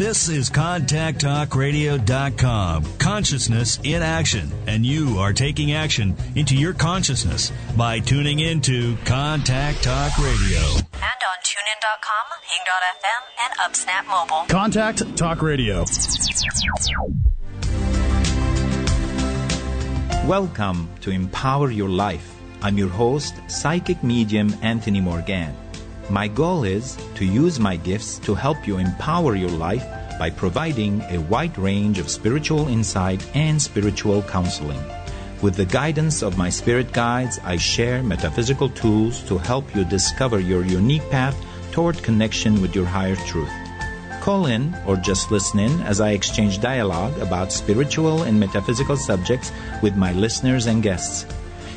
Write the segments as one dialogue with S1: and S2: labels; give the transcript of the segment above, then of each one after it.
S1: This is ContactTalkRadio.com. Consciousness in action. And you are taking action into your consciousness by tuning into Contact Talk Radio.
S2: And on TuneIn.com, Hing.fm, and UpSnap Mobile.
S3: Contact Talk Radio.
S4: Welcome to Empower Your Life. I'm your host, psychic medium Anthony Morgann. My goal is to use my gifts to help you empower your life by providing a wide range of spiritual insight and spiritual counseling. With the guidance of my spirit guides, I share metaphysical tools to help you discover your unique path toward connection with your higher truth. Call in or just listen in as I exchange dialogue about spiritual and metaphysical subjects with my listeners and guests.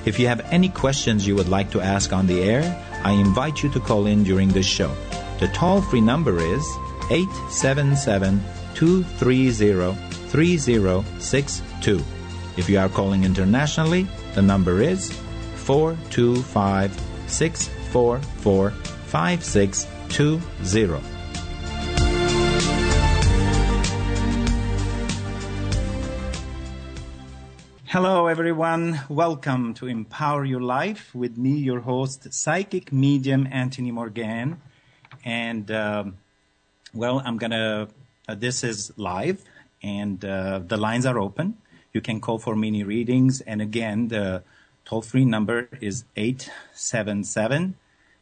S4: If you have any questions you would like to ask on the air, I invite you to call in during this show. The toll free number is 877 230 3062. If you are calling internationally, the number is 425 644 5620. Hello, everyone. Welcome to Empower Your Life with me, your host, psychic medium Anthony Morgann. And, um, well, I'm gonna, uh, this is live and uh, the lines are open. You can call for mini readings. And again, the toll free number is 877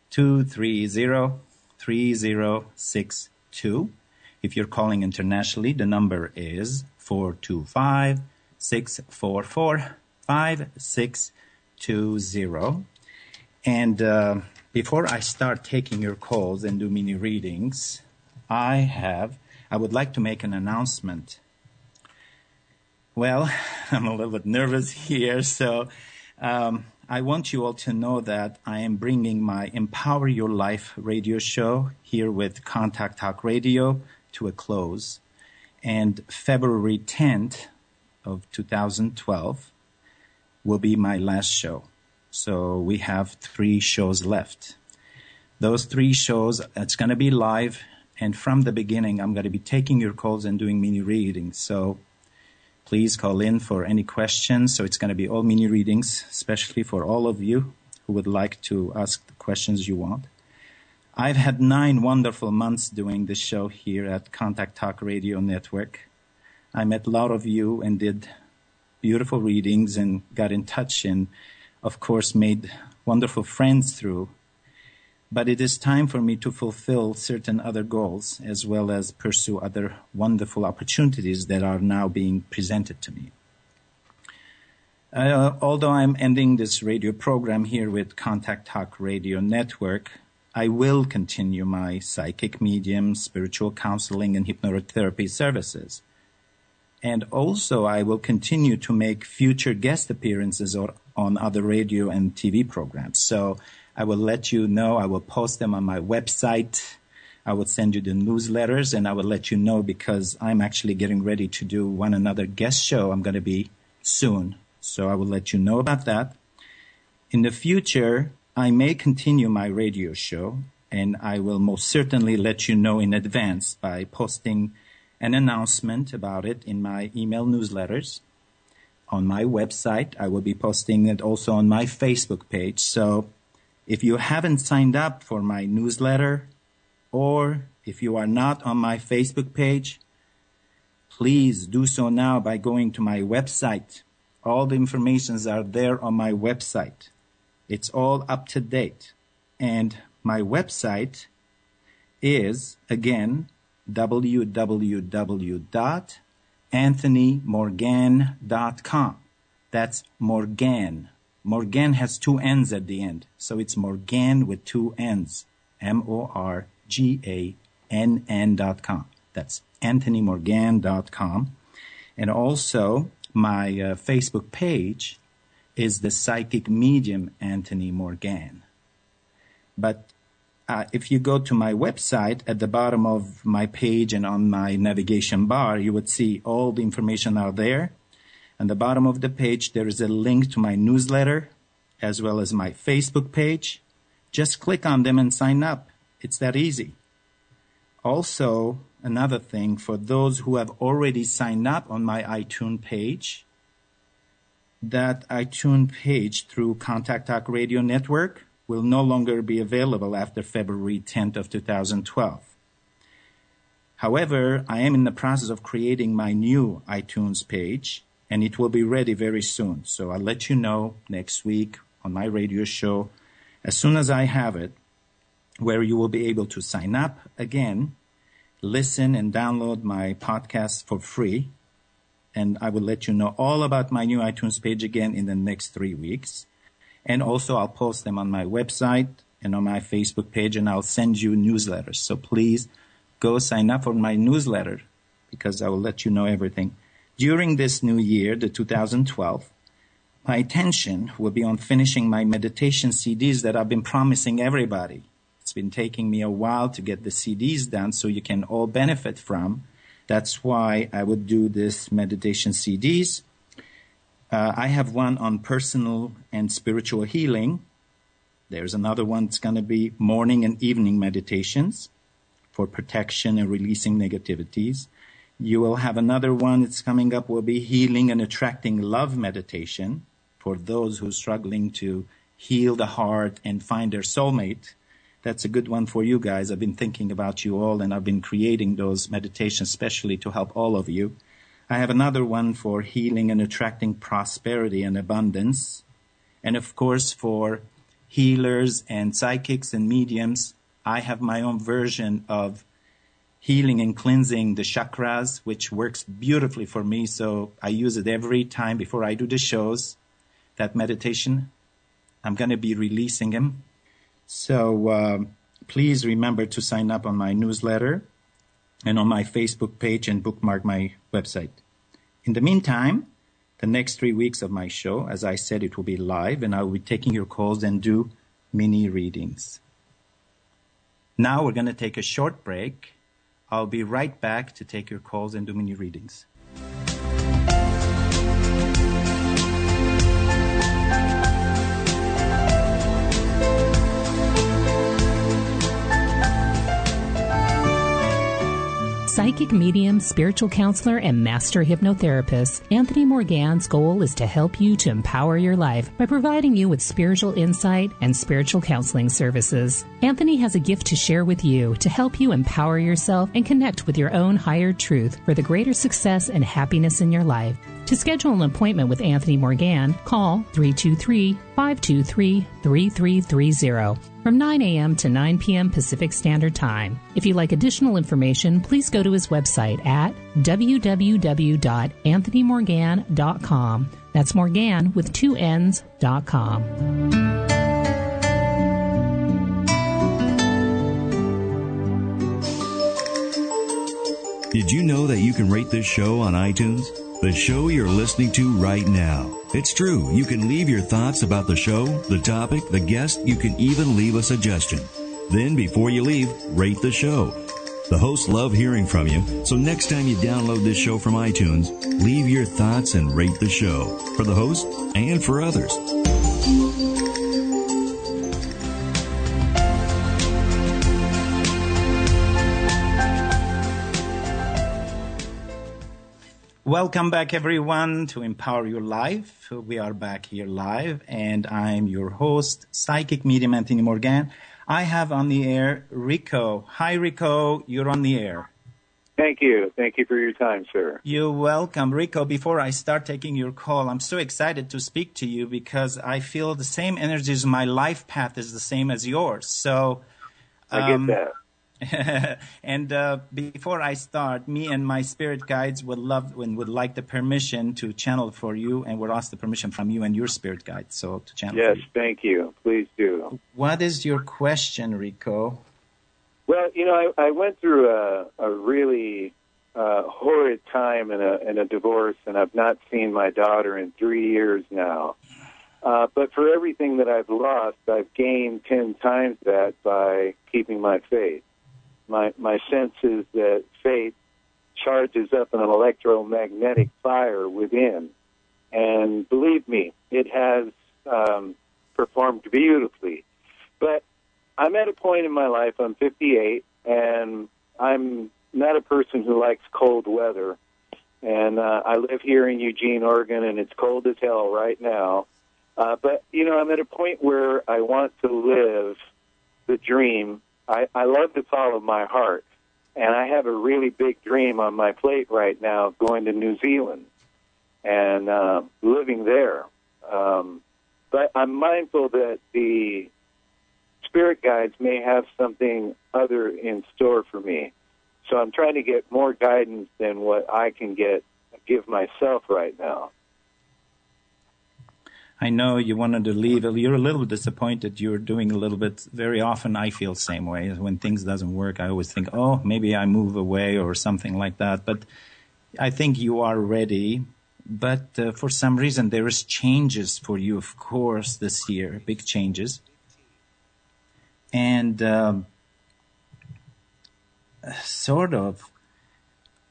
S4: 230 3062. If you're calling internationally, the number is 425 644 5620. And uh, before I start taking your calls and do mini readings, I have, I would like to make an announcement. Well, I'm a little bit nervous here, so um, I want you all to know that I am bringing my Empower Your Life radio show here with Contact Talk Radio to a close. And February 10th, of 2012 will be my last show. So we have three shows left. Those three shows, it's going to be live. And from the beginning, I'm going to be taking your calls and doing mini readings. So please call in for any questions. So it's going to be all mini readings, especially for all of you who would like to ask the questions you want. I've had nine wonderful months doing this show here at Contact Talk Radio Network. I met a lot of you and did beautiful readings and got in touch and of course made wonderful friends through. But it is time for me to fulfill certain other goals as well as pursue other wonderful opportunities that are now being presented to me. Uh, although I'm ending this radio program here with Contact Talk Radio Network, I will continue my psychic medium, spiritual counseling, and hypnotherapy services. And also, I will continue to make future guest appearances or on other radio and TV programs. So I will let you know. I will post them on my website. I will send you the newsletters and I will let you know because I'm actually getting ready to do one another guest show. I'm going to be soon. So I will let you know about that. In the future, I may continue my radio show and I will most certainly let you know in advance by posting an announcement about it in my email newsletters. On my website, I will be posting it also on my Facebook page. So if you haven't signed up for my newsletter or if you are not on my Facebook page, please do so now by going to my website. All the informations are there on my website. It's all up to date. And my website is again www.anthonymorgann.com. That's Morgann. Morgann has two N's at the end. So it's Morgann with two N's. M-O-R-G-A-N-N dot com. That's anthonymorgann.com. And also my uh, Facebook page is the psychic medium Anthony Morgann. But uh, if you go to my website at the bottom of my page and on my navigation bar, you would see all the information out there. On the bottom of the page, there is a link to my newsletter as well as my Facebook page. Just click on them and sign up. It's that easy. Also, another thing for those who have already signed up on my iTunes page. That iTunes page through Contact Talk Radio Network will no longer be available after February 10th of 2012. However, I am in the process of creating my new iTunes page and it will be ready very soon. So I'll let you know next week on my radio show as soon as I have it where you will be able to sign up again, listen and download my podcast for free. And I will let you know all about my new iTunes page again in the next three weeks. And also I'll post them on my website and on my Facebook page and I'll send you newsletters. So please go sign up for my newsletter because I will let you know everything. During this new year, the 2012, my attention will be on finishing my meditation CDs that I've been promising everybody. It's been taking me a while to get the CDs done so you can all benefit from. That's why I would do this meditation CDs. Uh, I have one on personal and spiritual healing. There's another one that's going to be morning and evening meditations for protection and releasing negativities. You will have another one that's coming up will be healing and attracting love meditation for those who are struggling to heal the heart and find their soulmate. That's a good one for you guys. I've been thinking about you all and I've been creating those meditations especially to help all of you. I have another one for healing and attracting prosperity and abundance. And of course for healers and psychics and mediums, I have my own version of healing and cleansing the chakras, which works beautifully for me. So I use it every time before I do the shows. That meditation, I'm going to be releasing them. So uh, please remember to sign up on my newsletter and on my Facebook page and bookmark my website. In the meantime, the next three weeks of my show, as I said, it will be live and I will be taking your calls and do mini readings. Now we're going to take a short break. I'll be right back to take your calls and do mini readings.
S3: Psychic medium, spiritual counselor, and master hypnotherapist, Anthony Morgann's goal is to help you to empower your life by providing you with spiritual insight and spiritual counseling services. Anthony has a gift to share with you to help you empower yourself and connect with your own higher truth for the greater success and happiness in your life. To schedule an appointment with Anthony Morgann, call 323 523 3330 from 9 a.m. to 9 p.m. Pacific Standard Time. If you'd like additional information, please go to his website at www.anthonymorgann.com. That's Morgann with two N's dot com.
S1: Did you know that you can rate this show on iTunes? The show you're listening to right now. It's true. You can leave your thoughts about the show, the topic, the guest. You can even leave a suggestion. Then, before you leave, rate the show. The hosts love hearing from you, so next time you download this show from iTunes, leave your thoughts and rate the show for the host and for others.
S4: Welcome back, everyone, to Empower Your Life. We are back here live, and I'm your host, Psychic Medium Anthony Morgann. I have on the air Rico. Hi, Rico. You're on the air.
S5: Thank you. Thank you for your time, sir.
S4: You're welcome. Rico, before I start taking your call, I'm so excited to speak to you because I feel the same energies. My life path is the same as yours. So,
S5: I
S4: um,
S5: get that.
S4: and uh, before I start, me and my spirit guides would love and would like the permission to channel for you, and would ask the permission from you and your spirit guide. So to channel.
S5: Yes,
S4: for you.
S5: thank you. Please do.
S4: What is your question, Rico?
S5: Well, you know, I, I went through a, a really uh, horrid time in a, in a divorce, and I've not seen my daughter in three years now. Uh, but for everything that I've lost, I've gained ten times that by keeping my faith. My my sense is that faith charges up an electromagnetic fire within, and believe me, it has um, performed beautifully. But I'm at a point in my life. I'm 58, and I'm not a person who likes cold weather, and uh, I live here in Eugene, Oregon, and it's cold as hell right now. Uh, but you know, I'm at a point where I want to live the dream. I, I love to follow my heart, and I have a really big dream on my plate right now, of going to New Zealand and uh, living there. Um, but I'm mindful that the spirit guides may have something other in store for me. So I'm trying to get more guidance than what I can get give myself right now.
S4: I know you wanted to leave. You're a little disappointed. You're doing a little bit. Very often, I feel the same way. When things doesn't work, I always think, "Oh, maybe I move away or something like that." But I think you are ready. But uh, for some reason, there is changes for you, of course, this year, big changes. And um, sort of,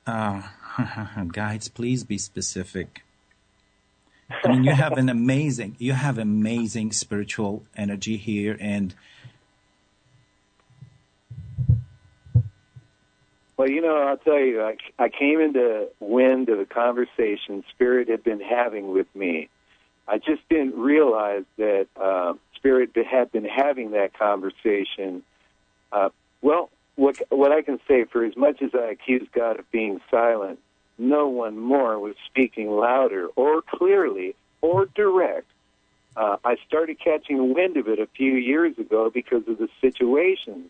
S4: uh, guides, please be specific I mean, you have an amazing, you have amazing spiritual energy here, and
S5: well, you know, I'll tell you, I, I came into wind of the conversation Spirit had been having with me. I just didn't realize that uh, Spirit had been having that conversation. Uh, well, what what I can say, for as much as I accuse God of being silent, no one more was speaking louder or clearly or direct. Uh, I started catching wind of it a few years ago because of the situation.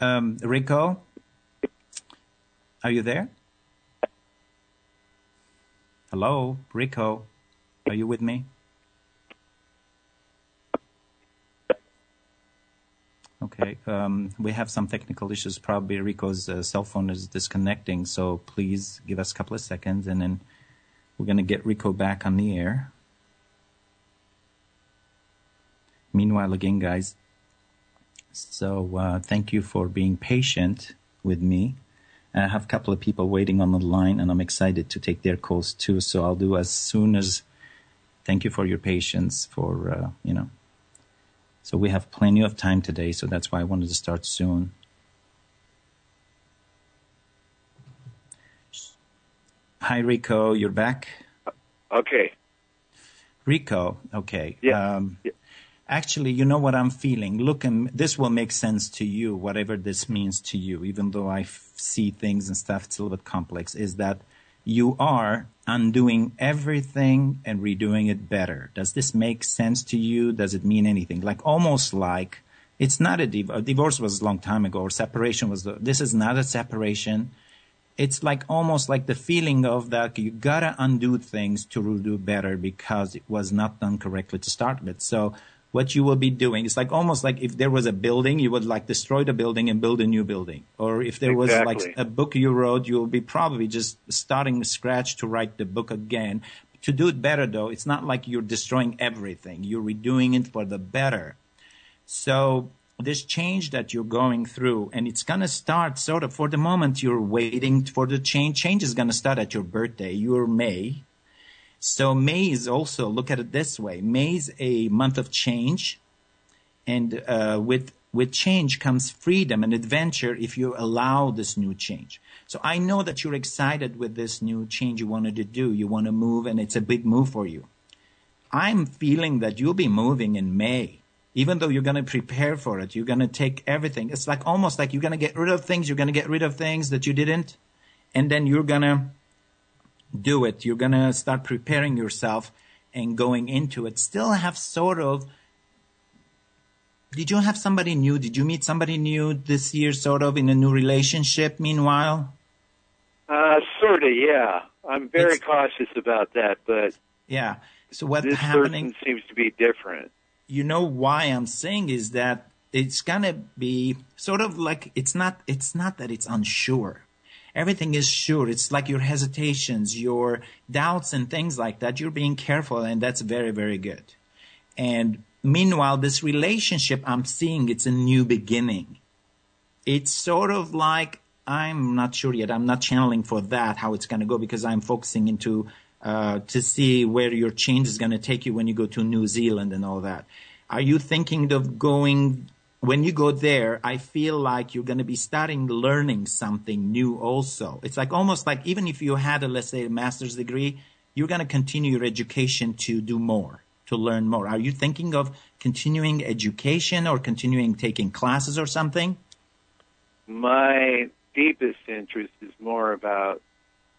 S4: Um, Rico, are you there? Hello, Rico, are you with me? Okay. Um, we have some technical issues. Probably Rico's uh, cell phone is disconnecting. So please give us a couple of seconds and then we're going to get Rico back on the air. Meanwhile, again, guys, so uh, thank you for being patient with me. I have a couple of people waiting on the line and I'm excited to take their calls too. So I'll do as soon as thank you for your patience for, uh, you know, so we have plenty of time today, so that's why I wanted to start soon. Hi, Rico. You're back?
S5: Okay.
S4: Rico, okay.
S5: Yeah. Um, yeah.
S4: Actually, you know what I'm feeling. Look, and this will make sense to you, whatever this means to you, even though I f- see things and stuff, it's a little bit complex, is that you are undoing everything and redoing it better. Does this make sense to you? Does it mean anything? Like almost like it's not a, div- a divorce was a long time ago or separation was the, this is not a separation. It's like almost like the feeling of that you gotta undo things to do better because it was not done correctly to start with. So what you will be doing. It's like almost like if there was a building, you would like destroy the building and build a new building. Or if there exactly. was like a book you wrote, you will be probably just starting scratch to write the book again. To do it better though, it's not like you're destroying everything. You're redoing it for the better. So this change that you're going through and it's going to start sort of for the moment you're waiting for the change. Change is going to start at your birthday. You're May so May is also, look at it this way. May is a month of change. And uh, with, with change comes freedom and adventure if you allow this new change. So I know that you're excited with this new change you wanted to do. You want to move and it's a big move for you. I'm feeling that you'll be moving in May. Even though you're going to prepare for it, you're going to take everything. It's like almost like you're going to get rid of things. You're going to get rid of things that you didn't. And then you're going to do it. You're going to start preparing yourself and going into it. Still have sort of, did you have somebody new? Did you meet somebody new this year, sort of in a new relationship meanwhile?
S5: Uh, sort of, yeah. I'm very it's, cautious about that, but.
S4: Yeah. So what's
S5: this
S4: happening?
S5: Person seems to be different.
S4: You know why I'm saying is that it's gonna be sort of like it's not it's not that it's unsure everything is sure. It's like your hesitations, your doubts and things like that. You're being careful and that's very, very good. And meanwhile, this relationship I'm seeing, it's a new beginning. It's sort of like, I'm not sure yet. I'm not channeling for that, how it's going to go because I'm focusing into, uh, to see where your change is going to take you when you go to New Zealand and all that. Are you thinking of going when you go there, I feel like you're going to be starting learning something new also. It's like almost like even if you had a, let's say, a master's degree, you're going to continue your education to do more, to learn more. Are you thinking of continuing education or continuing taking classes or something?
S5: My deepest interest is more about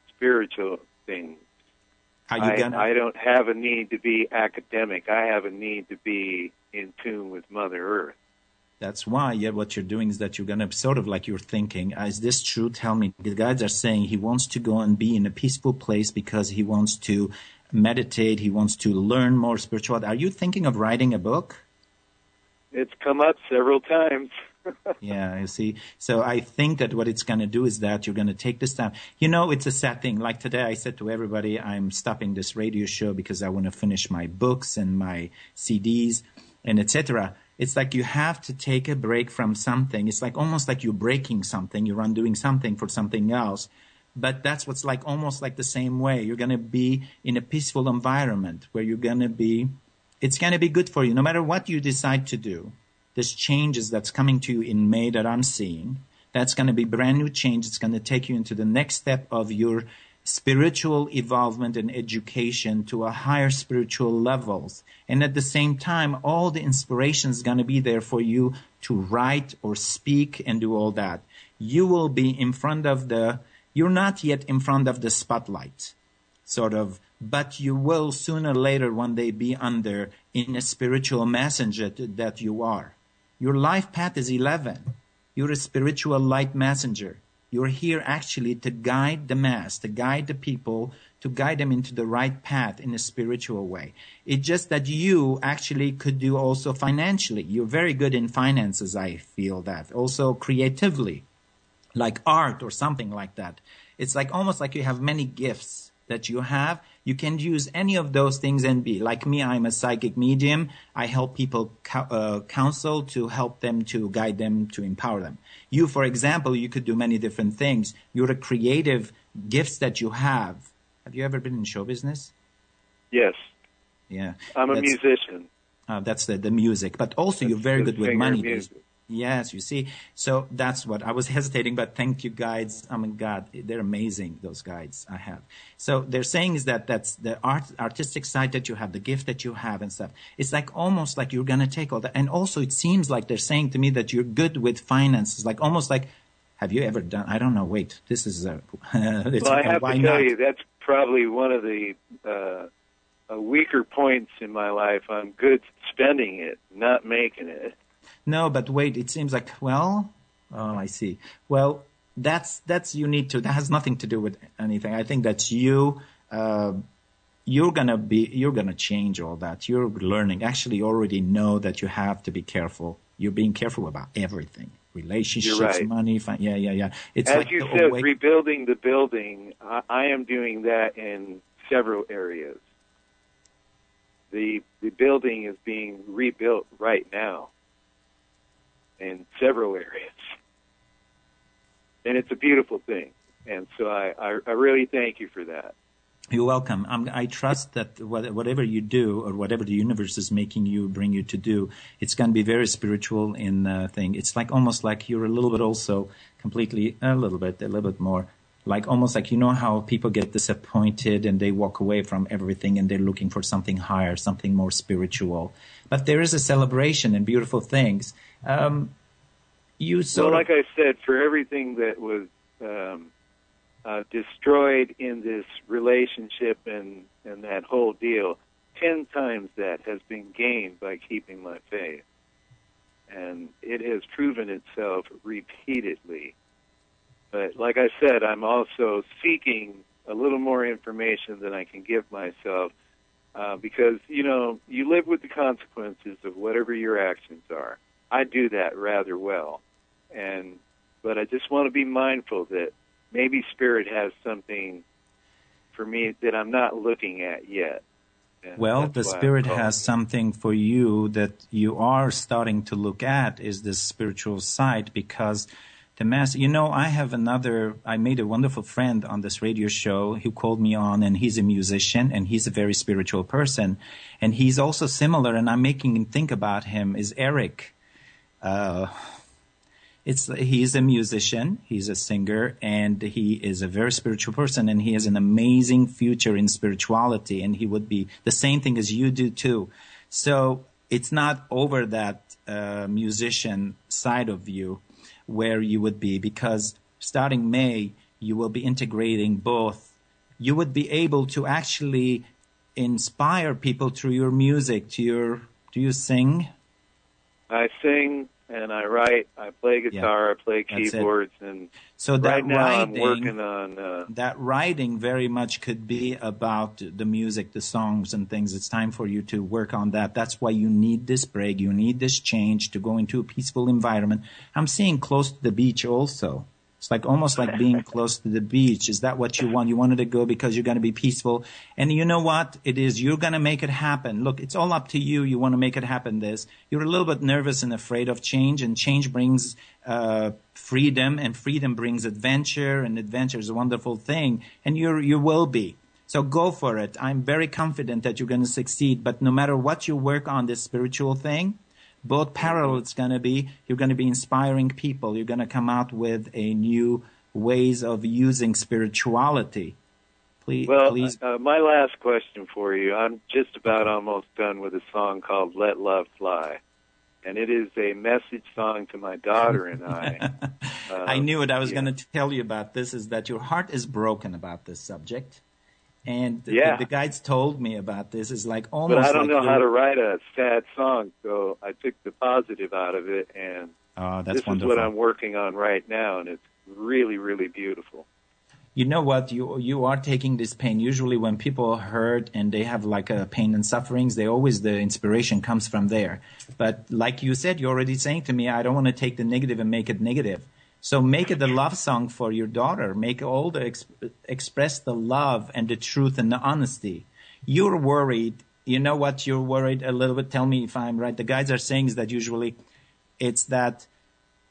S5: spiritual things.
S4: Are you
S5: I,
S4: gonna?
S5: I don't have a need to be academic. I have a need to be in tune with Mother Earth.
S4: That's why, yeah, what you're doing is that you're going to sort of like you're thinking, uh, is this true? Tell me. The guides are saying he wants to go and be in a peaceful place because he wants to meditate. He wants to learn more spiritual. Are you thinking of writing a book?
S5: It's come up several times.
S4: yeah, you see. So I think that what it's going to do is that you're going to take this time. You know, it's a sad thing. Like today, I said to everybody, I'm stopping this radio show because I want to finish my books and my CDs and etc it's like you have to take a break from something. It's like almost like you're breaking something, you're undoing something for something else. But that's what's like almost like the same way. You're going to be in a peaceful environment where you're going to be, it's going to be good for you no matter what you decide to do. This changes that's coming to you in May that I'm seeing. That's going to be brand new change. It's going to take you into the next step of your spiritual evolvement and education to a higher spiritual levels. And at the same time, all the inspiration is going to be there for you to write or speak and do all that. You will be in front of the, you're not yet in front of the spotlight, sort of, but you will sooner or later one day be under in a spiritual messenger that you are. Your life path is 11. You're a spiritual light messenger. You're here actually to guide the mass, to guide the people, to guide them into the right path in a spiritual way. It's just that you actually could do also financially. You're very good in finances, I feel that. Also creatively, like art or something like that. It's like almost like you have many gifts that you have you can use any of those things and be like me. I'm a psychic medium. I help people co- uh, counsel to help them to guide them to empower them. You, for example, you could do many different things. You're a creative gifts that you have. Have you ever been in show business?
S5: Yes.
S4: Yeah.
S5: I'm a musician.
S4: Uh, that's the, the music, but also
S5: that's
S4: you're very good with money.
S5: Music.
S4: Yes, you see. So that's what I was hesitating, but thank you guides. I mean, God, they're amazing. Those guides I have. So they're saying is that that's the art, artistic side that you have, the gift that you have and stuff. It's like almost like you're going to take all that. And also it seems like they're saying to me that you're good with finances, like almost like, have you ever done, I don't know, wait, this is a,
S5: well, I have to tell not? you, that's probably one of the, uh, weaker points in my life. I'm good spending it, not making it.
S4: No, but wait, it seems like, well, oh, I see. Well, that's, that's you need to, that has nothing to do with anything. I think that's you, uh, you're gonna be, you're gonna change all that. You're learning. Actually, you already know that you have to be careful. You're being careful about everything. Relationships,
S5: right.
S4: money, fin- yeah, yeah, yeah.
S5: It's As like you said, awake- rebuilding the building. I, I am doing that in several areas. The the building is being rebuilt right now in several areas. And it's a beautiful thing. And so I, I, I really thank you for that.
S4: You're welcome. Um, I trust that whatever you do or whatever the universe is making you, bring you to do, it's going to be very spiritual in uh, thing. It's like almost like you're a little bit also completely, a little bit, a little bit more like almost like you know how people get disappointed and they walk away from everything and they're looking for something higher, something more spiritual. But there is a celebration and beautiful things. Um, you
S5: so well, like I said, for everything that was um, uh, destroyed in this relationship and and that whole deal, ten times that has been gained by keeping my faith, and it has proven itself repeatedly. But like I said, I'm also seeking a little more information than I can give myself uh, because you know you live with the consequences of whatever your actions are. I do that rather well, and but I just want to be mindful that maybe spirit has something for me that I'm not looking at yet.
S4: And well, the spirit has something for you that you are starting to look at is the spiritual side because the mass. You know, I have another. I made a wonderful friend on this radio show who called me on, and he's a musician and he's a very spiritual person, and he's also similar. And I'm making him think about him. Is Eric? uh, it's he's a musician, he's a singer, and he is a very spiritual person, and he has an amazing future in spirituality, and he would be the same thing as you do too. So it's not over that uh, musician side of you where you would be because starting May you will be integrating both. You would be able to actually inspire people through your music. To your, do you sing?
S5: I sing and I write. I play guitar. Yeah, I play keyboards, and
S4: so that
S5: right
S4: writing,
S5: on uh,
S4: that writing. Very much could be about the music, the songs, and things. It's time for you to work on that. That's why you need this break. You need this change to go into a peaceful environment. I'm seeing close to the beach also. It's like almost like being close to the beach. Is that what you want? You wanted to go because you're going to be peaceful. And you know what? It is. You're going to make it happen. Look, it's all up to you. You want to make it happen. This. You're a little bit nervous and afraid of change and change brings, uh, freedom and freedom brings adventure and adventure is a wonderful thing. And you're, you will be. So go for it. I'm very confident that you're going to succeed. But no matter what you work on this spiritual thing, both parallel it's going to be you're going to be inspiring people. You're going to come out with a new ways of using spirituality. Please
S5: well
S4: please.
S5: uh, my last question for you. I'm just about almost done with a song called let love fly. And it is a message song to my daughter and i.
S4: I knew it i was yeah. going to tell you about this is that your heart is broken about this subject and
S5: yeah.
S4: the, the, guides told me about this. Is like almost.
S5: But I don't
S4: like
S5: know how to write a sad song, so I took the positive out of it, and
S4: oh, that's
S5: this
S4: wonderful.
S5: is what I'm working on right now, and it's really, really beautiful.
S4: You know what? You you are taking this pain. Usually, when people hurt and they have like a pain and sufferings, they always the inspiration comes from there. But like you said, you're already saying to me, I don't want to take the negative and make it negative. So make it a love song for your daughter. Make all the exp- express the love and the truth and the honesty. You're worried. You know what? You're worried a little bit. Tell me if I'm right. The guys are saying is that usually it's that,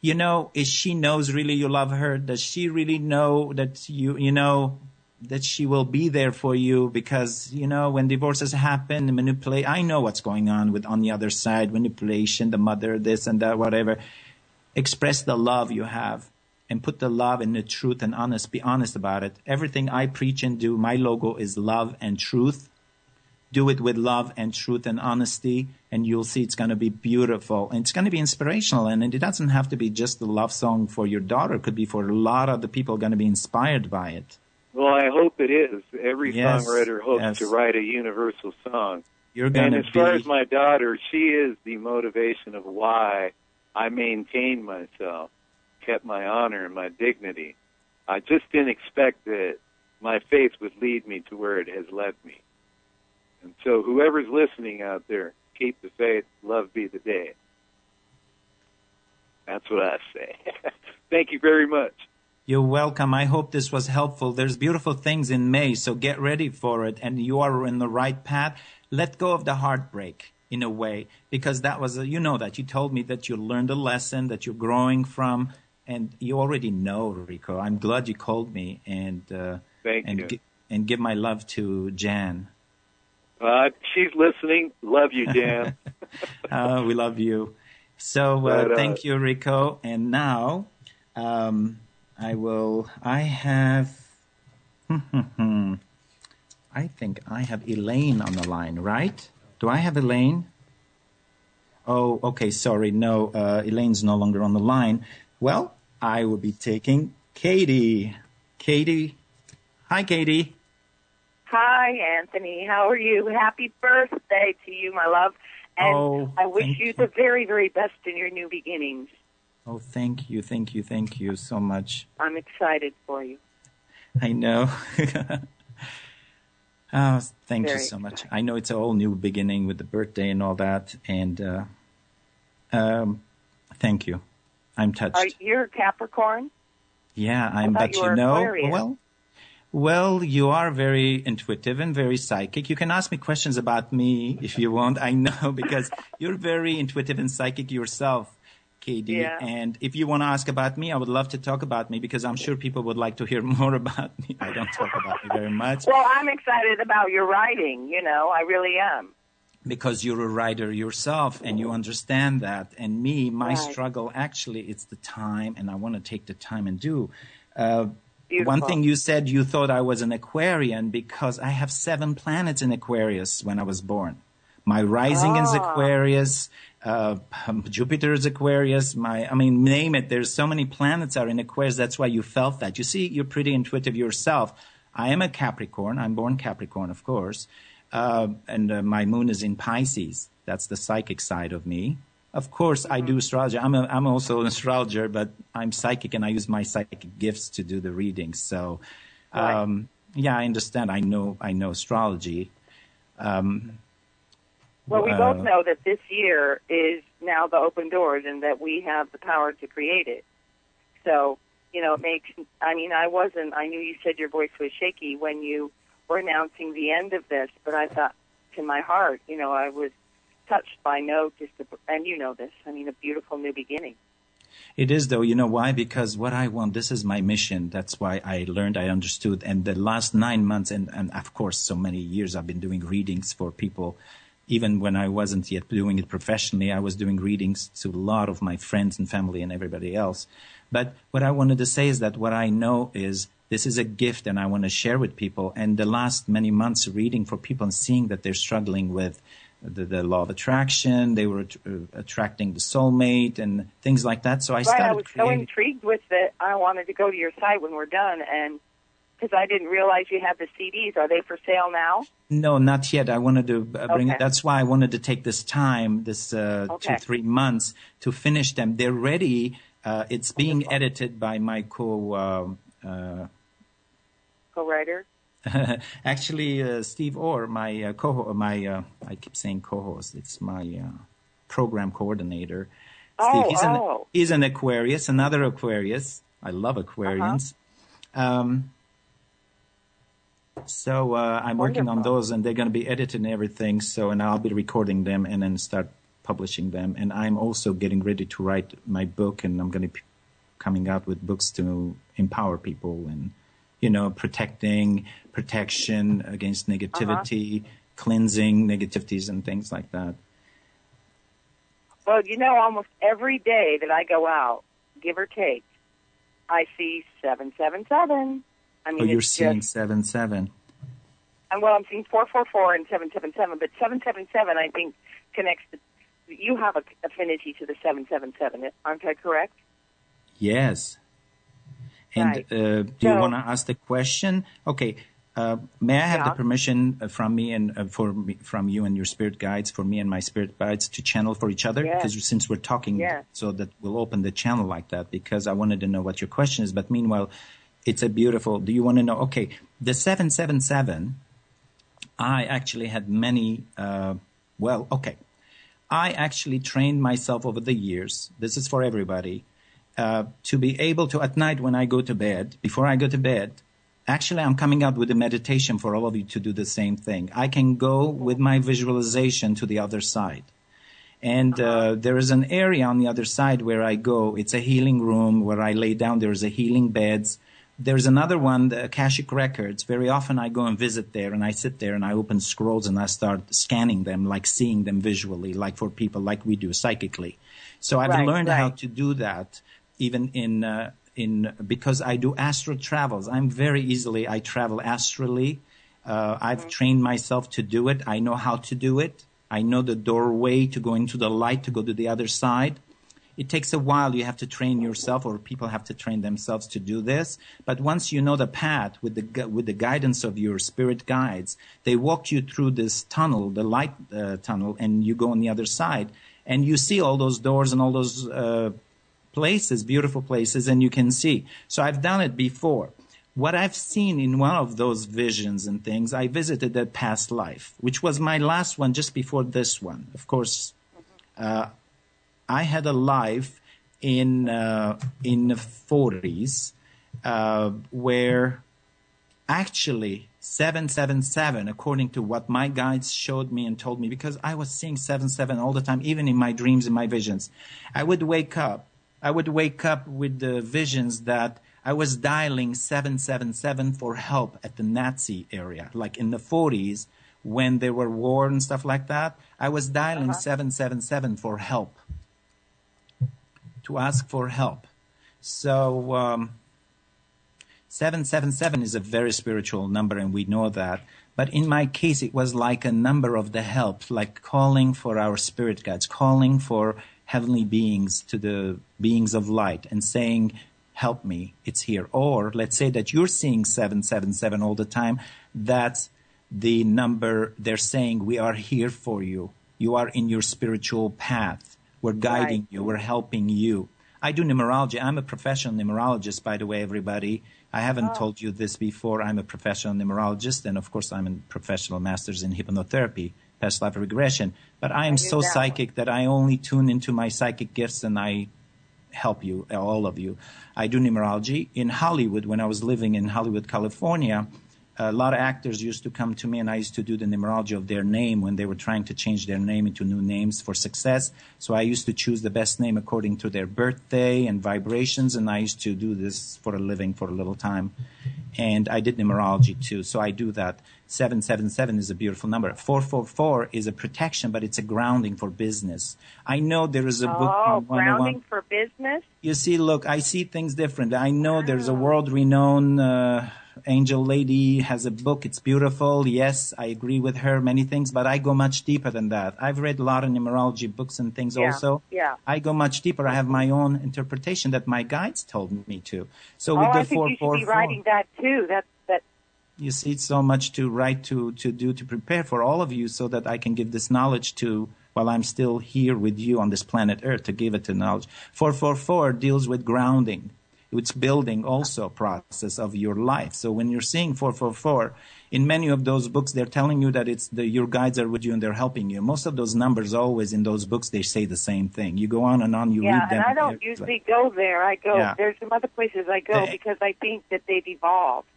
S4: you know, is she knows really you love her? Does she really know that you, you know, that she will be there for you because you know when divorces happen manipulate i know what's going on with on the other side manipulation the mother this and that whatever express the love you have and put the love and the truth and honest be honest about it. Everything i preach and do my logo is love and truth. Do it with love and truth and honesty and you'll see it's going to be beautiful. And it's going to be inspirational and it doesn't have to be just a love song for your daughter. It could be for a lot of the people going to be inspired by it.
S5: Well i hope it is. Every
S4: yes,
S5: songwriter hopes
S4: yes.
S5: to write a universal song.
S4: You're going
S5: and
S4: to
S5: as far as my daughter she is the motivation of why I maintained myself, kept my honor and my dignity. I just didn't expect that my faith would lead me to where it has led me. And so, whoever's listening out there, keep the faith, love be the day. That's what I say. Thank you very much.
S4: You're welcome. I hope this was helpful. There's beautiful things in May, so get ready for it. And you are in the right path. Let go of the heartbreak in a way because that was a, you know that. You told me that you learned a lesson that you're growing from and you already know rico. I'm glad you called me and uh,
S5: Thank
S4: and
S5: you.
S4: Gi- and give my love to jan.
S5: Uh, she's listening. Love you jan.
S4: Uh, we love you. So uh,
S5: But, uh,
S4: thank you rico. And now um, i will i have i think i have elaine on the line right do I have Elaine? Oh, okay. Sorry. No, uh, Elaine's no longer on the line. Well, I will be taking Katie. Katie. Hi, Katie.
S6: Hi, Anthony. How are you? Happy birthday to you, my love. And
S4: Oh,
S6: I wish you
S4: you.
S6: the very, very best in your new beginnings.
S4: Oh, thank you. Thank you. Thank you so much.
S6: I'm excited for you.
S4: I know. oh, thank you so much. I know it's a whole new beginning with the birthday and all that. And, uh, um, thank you. I'm touched.
S6: Are you're a Capricorn?
S4: Yeah, I'm. But
S6: you
S4: you know,
S6: Aquarius.
S4: well, well, you are very intuitive and very psychic. You can ask me questions about me if you want. I know because you're very intuitive and psychic yourself, Katie.
S6: Yeah.
S4: And if you want to ask about me, I would love to talk about me because I'm sure people would like to hear more about me. I don't talk about me very much.
S6: Well, I'm excited about your writing. You know, I really am.
S4: because you're a writer yourself and you understand that. And me, my
S6: Right.
S4: struggle actually, it's the time, and I want to take the time and do. Uh,
S6: Beautiful.
S4: one thing you said, you thought I was an Aquarian because I have seven planets in Aquarius when I was born. My rising is
S6: Ah.
S4: Aquarius. Uh, Jupiter is Aquarius. My, I mean, name it. There's so many planets are in Aquarius. That's why you felt that. You see, you're pretty intuitive yourself. I am a Capricorn. I'm born Capricorn, of course. Uh, and uh, my moon is in Pisces. That's the psychic side of me. Of course, I do astrology. I'm, a, I'm also an astrologer, but I'm psychic and I use my psychic gifts to do the readings. So, um, yeah, I understand. I know, I know astrology. Um,
S6: Well, we both know that this year is now the open doors and that we have the power to create it. So, you know, it makes, I mean, I wasn't, I knew you said your voice was shaky when you were announcing the end of this, but I thought to my heart, you know, I was touched by no, just a, and you know this, I mean, a beautiful new beginning.
S4: It is though, you know why? Because what I want, this is my mission. That's why I learned, I understood. And the last nine months, and, and of course, so many years I've been doing readings for people. Even when I wasn't yet doing it professionally, I was doing readings to a lot of my friends and family and everybody else. But what I wanted to say is that what I know is this is a gift and I want to share with people. And the last many months reading for people and seeing that they're struggling with the, the law of attraction, they were uh, attracting the soulmate and things like that. So I
S6: Right,
S4: started
S6: I was so intrigued with it. I wanted to go to your site when we're done and because I didn't realize you had the CDs. Are they for sale now?
S4: No, not yet. I wanted to uh, bring
S6: Okay.
S4: it. That's why I wanted to take this time, this uh,
S6: Okay.
S4: two, three months to finish them. They're ready. Uh, it's being edited by my co, uh, uh,
S6: Co-writer?
S4: actually, uh, Steve Orr, my uh, co, my, uh, I keep saying co-host. It's my uh, program coordinator.
S6: Oh,
S4: Steve, he's,
S6: oh.
S4: An, he's an Aquarius, another Aquarius. I love Aquarians.
S6: Uh-huh.
S4: Um, so uh, I'm working on those, and they're going to be edited and everything. So, and I'll be recording them and then start publishing them. And I'm also getting ready to write my book, and I'm going to be coming out with books to empower people and you know protecting protection against negativity, cleansing negativities, and things like that.
S6: Well, you know, almost every day that I go out, give or take, I see 777. I mean,
S4: oh, you're seeing
S6: just,
S4: seven seven.
S6: and well, I'm seeing 444 and 777, but 777, I think, connects the, you have an affinity to the 777, aren't I correct?
S4: Yes. And
S6: Right.
S4: uh, do you want to ask the question? Okay. Uh, may I have
S6: Yeah.
S4: the permission uh, from me and uh, for me, from you and your spirit guides, for me and my spirit guides to channel for each other?
S6: Yes.
S4: Because since we're talking,
S6: Yes.
S4: so that we'll open the channel like that. Because I wanted to know what your question is. But meanwhile, it's a beautiful. Do you want to know? Okay, the seven seven seven. I actually had many. Uh, well, okay. I actually trained myself over the years. This is for everybody. Uh, to be able to at night when I go to bed, before I go to bed, actually I'm coming out with a meditation for all of you to do the same thing. I can go with my visualization to the other side. And uh, there is an area on the other side where I go. It's a healing room where I lay down. There's a healing beds. There's another one, the Akashic Records. Very often I go and visit there and I sit there and I open scrolls and I start scanning them, like seeing them visually, like for people, like we do psychically. So I've
S6: Right,
S4: learned how to do that even in, uh, in, because I do astral travels. I'm very easily, I travel astrally. Uh, I've
S6: Mm-hmm.
S4: trained myself to do it. I know how to do it. I know the doorway to go into the light to go to the other side. It takes a while. You have to train yourself, or people have to train themselves to do this. But once you know the path with the with the guidance of your spirit guides, they walk you through this tunnel, the light uh, tunnel, and you go on the other side, and you see all those doors and all those uh, places, beautiful places, and you can see. So I've done it before. What I've seen in one of those visions and things, I visited a past life, which was my last one just before this one. Of course, uh, I had a life in uh, in the forties uh, where actually 777 according to what my guides showed me and told me because i was seeing 77 all the time even in my dreams and my visions. I would wake up i would wake up with the visions that i was dialing 777 for help at the nazi area. Like in the 40s when there were war and stuff like that, I was dialing
S6: Uh-huh.
S4: 777 for help, to ask for help. So, um, 777 is a very spiritual number, and we know that. But in my case, it was like a number of the help, like calling for our spirit guides, calling for heavenly beings to the beings of light and saying, help me, it's here. Or let's say that you're seeing 777 all the time. That's the number they're saying, we are here for you. You are in your spiritual path. We're guiding
S6: Right.
S4: you. We're helping you. I do numerology. I'm a professional numerologist, by the way, everybody. I haven't oh. told you this before. I'm a professional numerologist, and of course, I'm a professional master's in hypnotherapy, past life regression. But I am
S6: knew
S4: so
S6: that
S4: psychic that I only tune into my psychic gifts and I help you, all of you. I do numerology in Hollywood. When I was living in Hollywood, California, a lot of actors used to come to me and I used to do the numerology of their name when they were trying to change their name into new names for success. So I used to choose the best name according to their birthday and vibrations. And I used to do this for a living for a little time. And I did numerology too. So I do that. 777 is a beautiful number. 444 is a protection, but it's a grounding for business. I know there is a book
S6: Oh,
S4: on 101.
S6: grounding for business.
S4: You see, look, I see things different. I know there's a world-renowned uh, angel lady has a book. It's beautiful. Yes, I agree with her many things, but I go much deeper than that. I've read a lot of numerology books and things
S6: Yeah,
S4: also.
S6: yeah.
S4: I go much deeper. I have my own interpretation that my guides told me to. So
S6: Oh,
S4: with the
S6: I think you should be
S4: 444,
S6: writing that too. That's that.
S4: you see, it's so much to write to, to do, to prepare for all of you so that I can give this knowledge to, while I'm still here with you on this planet Earth, to give it to knowledge. 444 deals with grounding. It's building also process of your life. So when you're seeing 444, in many of those books, they're telling you that it's the, your guides are with you and they're helping you. Most of those numbers always in those books, they say the same thing. You go on and on, you
S6: Yeah,
S4: read them.
S6: Yeah, and I don't
S4: like-
S6: usually go there. I go.
S4: Yeah.
S6: There's some other places I go
S4: Eh.
S6: because I think that they've evolved.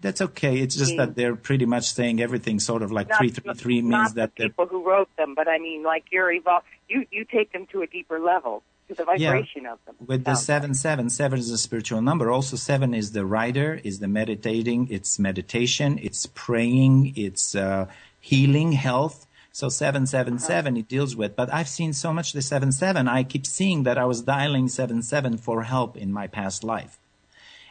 S4: That's okay. It's just that they're pretty much saying everything sort of like
S6: Not-
S4: 333 means
S6: not
S4: that
S6: the people who wrote them, but I mean, like you're evolved. You you take them to a deeper level the vibration of them.
S4: with the
S6: sounds
S4: seven seven seven is a spiritual number. Also seven is the writer is the meditating it's meditation it's praying it's uh, healing health. So seven seven uh-huh. seven it deals with. But i've seen so much the seven seven i keep seeing that i was dialing seven seven for help in my past life.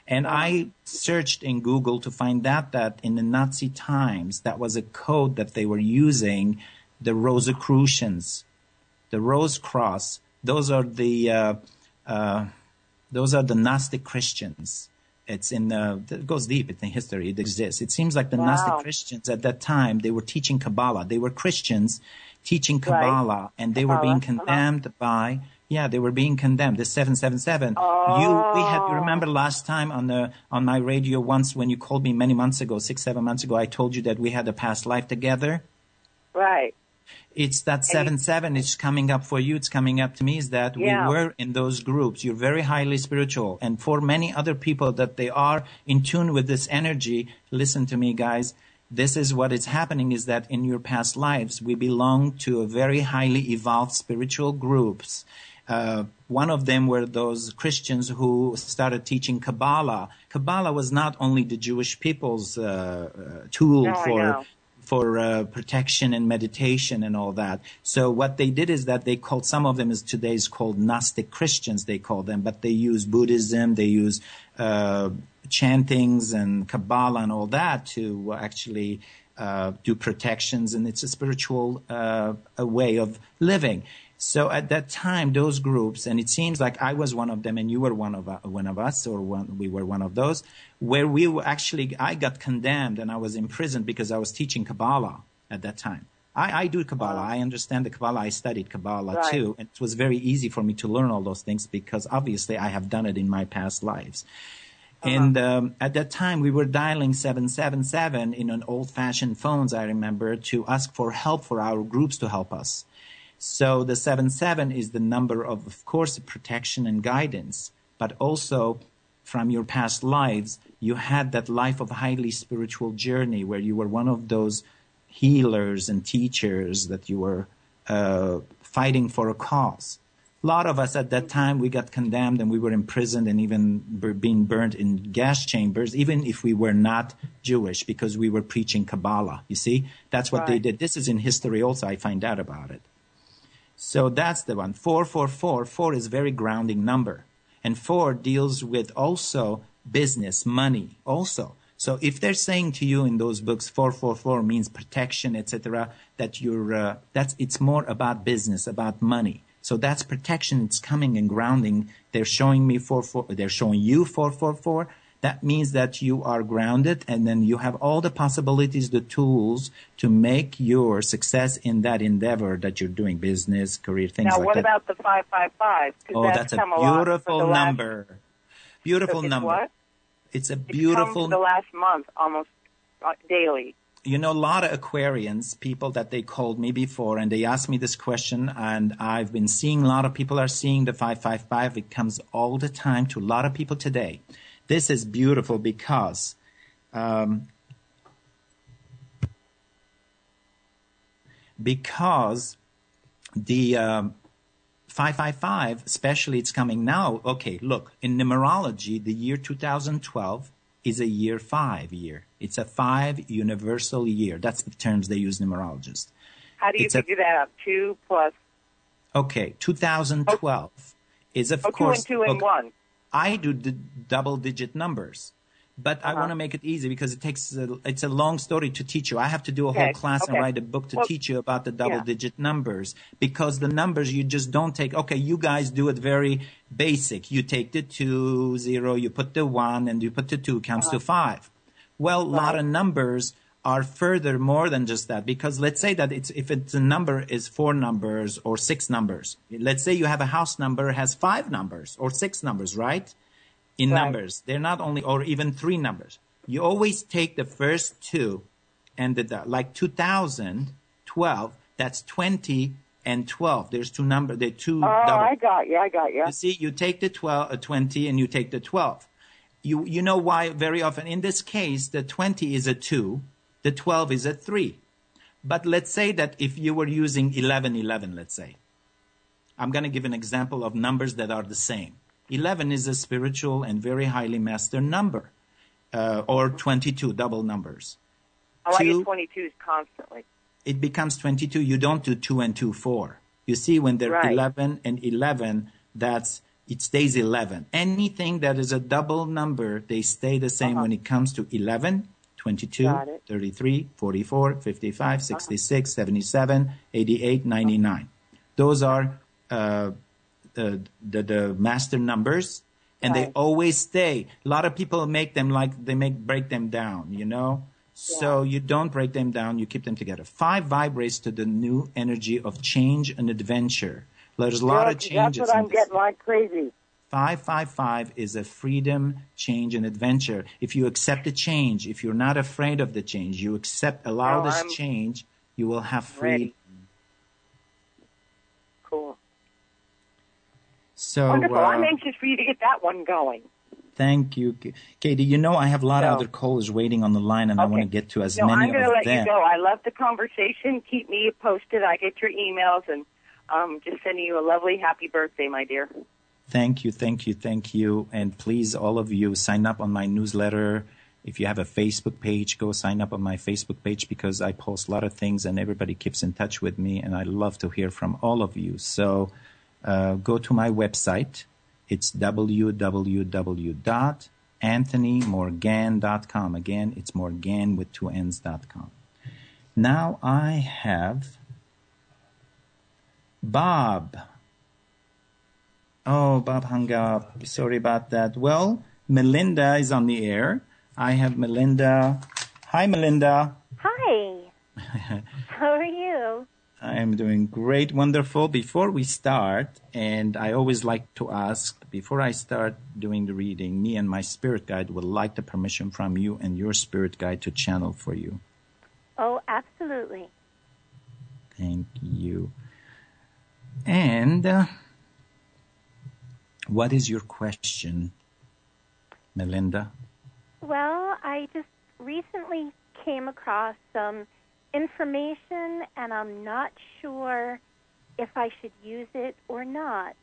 S4: And uh-huh. I searched in Google to find out that in the Nazi times, that was a code that they were using, the Rosicrucians, the Rose Cross. Those are the uh, uh, those are the Gnostic Christians. It's in the, it goes deep. It's in history. It exists. It seems like the
S6: Wow.
S4: Gnostic Christians at that time they were teaching Kabbalah. They were Christians teaching Kabbalah, and they were being
S6: Kabbalah, uh-huh.
S4: condemned by yeah they were being condemned. The seven seven seven. You we had you remember last time on the on my radio once when you called me many months ago, six seven months ago. I told you that we had a past life together.
S6: Right.
S4: It's that seven seven it's coming up for you. It's coming up to me. Is that
S6: Yeah.
S4: we were in those groups. You're very highly spiritual, and for many other people that they are in tune with this energy. Listen to me, guys. This is what is happening. Is that in your past lives we belong to a very highly evolved spiritual groups. Uh, one of them were those Christians who started teaching Kabbalah. Kabbalah was not only the Jewish people's uh, uh, tool
S6: No,
S4: for. For uh, protection and meditation and all that. So what they did is that they called some of them is today's called Gnostic Christians. They call them, but they use Buddhism, they use uh, chantings and Kabbalah and all that to actually uh, do protections, and it's a spiritual uh, way of living. So at that time, those groups, and it seems like I was one of them, and you were one of uh, one of us, or one, we were one of those, where we were actually, I got condemned and I was imprisoned because I was teaching Kabbalah at that time. I, I do Kabbalah. I understand the Kabbalah. I studied Kabbalah
S6: Right.
S4: too. And it was very easy for me to learn all those things because obviously I have done it in my past lives. And um, at that time, we were dialing 777 in an old fashioned phones, I remember, to ask for help for our groups to help us. So the 77 is the number of, of course, protection and guidance, but also from your past lives, you had that life of highly spiritual journey where you were one of those healers and teachers that you were uh, fighting for a cause. A lot of us at that time, we got condemned and we were imprisoned and even b- being burned in gas chambers, even if we were not Jewish, because we were preaching Kabbalah. You see, that's what they did. This is in history also. I find out about it. So that's the one. 444. 4 is very grounding number. And 4 deals with also business, money also. So if they're saying to you in those books 444 means protection, etc., that you're, uh, that's, it's more about business, about money. So that's protection. It's coming and grounding. They're showing me 44, they're showing you 444. That means that you are grounded and then you have all the possibilities, the tools to make your success in that endeavor that you're doing, business, career, things
S6: now,
S4: like
S6: what about the 555?
S4: oh,
S6: that's
S4: that's a
S6: come a lot for
S4: beautiful
S6: the last-
S4: number. Beautiful
S6: it's
S4: number.
S6: What?
S4: It's a beautiful
S6: for the last month almost uh, daily.
S4: you know, a lot of Aquarians, people that they called me before, and they asked me this question, and I've been seeing a lot of people are seeing the 555. It comes all the time to a lot of people today. This is beautiful because um, because the um, 555, especially it's coming now. Okay, look, in numerology, the year 2012 is a year five year. It's a five universal year. That's the terms they use numerologists.
S6: How do you
S4: It's a-
S6: figure that out? Two plus
S4: Okay, 2012 is of
S6: oh, two
S4: course.
S6: and two and
S4: okay,
S6: one.
S4: I do the double digit numbers, but I
S6: Uh-huh.
S4: want to make it easy because it takes a, it's a long story to teach you. I have to do a whole
S6: Okay,
S4: class and write a book to
S6: Well,
S4: teach you about the double
S6: yeah.
S4: digit numbers because the numbers you just don't take. Okay, you guys do it very basic. You take the two, zero, you put the one, and you put the two counts to five. Well, a lot
S6: Uh-huh.
S4: Of numbers are further more than just that because let's say that it's if it's a number is four numbers or six numbers. Let's say you have a house number has five numbers or six numbers, right? In
S6: Right.
S4: numbers, they're not only or even three numbers. You always take the first two and the like 2012 that's 20 and 12 there's two number they're two
S6: Oh,
S4: double
S6: I got you. I got you.
S4: you see, you take the 12, uh, 20 and you take the 12. You, you know why very often in this case, the 20 is a 2, the 12 is a 3. But let's say that if you were using 11, 11, let's say. I'm going to give an example of numbers that are the same. 11 is a spiritual and very highly mastered number, uh, or 22, double numbers.
S6: Oh, I
S4: two-
S6: get 22s constantly.
S4: It becomes 22. You don't do 2 and 2, 4. You see, when they're
S6: Right.
S4: 11 and 11, that's, it stays 11. Anything that is a double number, they stay the same when it comes to 11, 22,
S6: Uh-huh. Got it. Uh-huh.
S4: 33, 44, 55, 66, 77, 88, 99. Those are uh, the, the, the master numbers, and they always stay. A lot of people make them like they make break them down, you know. So you don't break them down; you keep them together. Five vibrates to the new energy of change and adventure. There's a lot of changes.
S6: That's what I'm
S4: this.
S6: getting like crazy.
S4: 555 is a freedom, change, and adventure. If you accept the change, if you're not afraid of the change, you accept, allow
S6: No,
S4: this
S6: I'm
S4: change, you will have
S6: ready. Cool.
S4: So,
S6: Wonderful.
S4: uh,
S6: I'm anxious for you to get that one going.
S4: thank you, Katie. You know, I have a lot of other callers waiting on the line, and I want to get to as many of them.
S6: No,
S4: many
S6: I'm going to
S4: of
S6: let
S4: them.
S6: you go. I love the conversation. Keep me posted. I get your emails and um, just sending you a lovely happy birthday, my dear.
S4: Thank you, thank you, thank you. And please, all of you, sign up on my newsletter. If you have a Facebook page, go sign up on my Facebook page because I post a lot of things and everybody keeps in touch with me. And I love to hear from all of you. So uh, go to my website. It's www.anthonymorgann.com. Again, it's Morgann with two N's.com. Now I have Bob. Oh, Bob hung up. Sorry about that. Well, Melinda is on the air. I have Melinda. Hi, Melinda.
S7: Hi. How are you?
S4: I am doing great, wonderful. Before we start, and I always like to ask, before I start doing the reading, me and my spirit guide would like the permission from you and your spirit guide to channel for you.
S7: Oh, absolutely.
S4: Thank you. And uh, what is your question, Melinda?
S7: Well, I just recently came across some information, and I'm not sure if I should use it or not.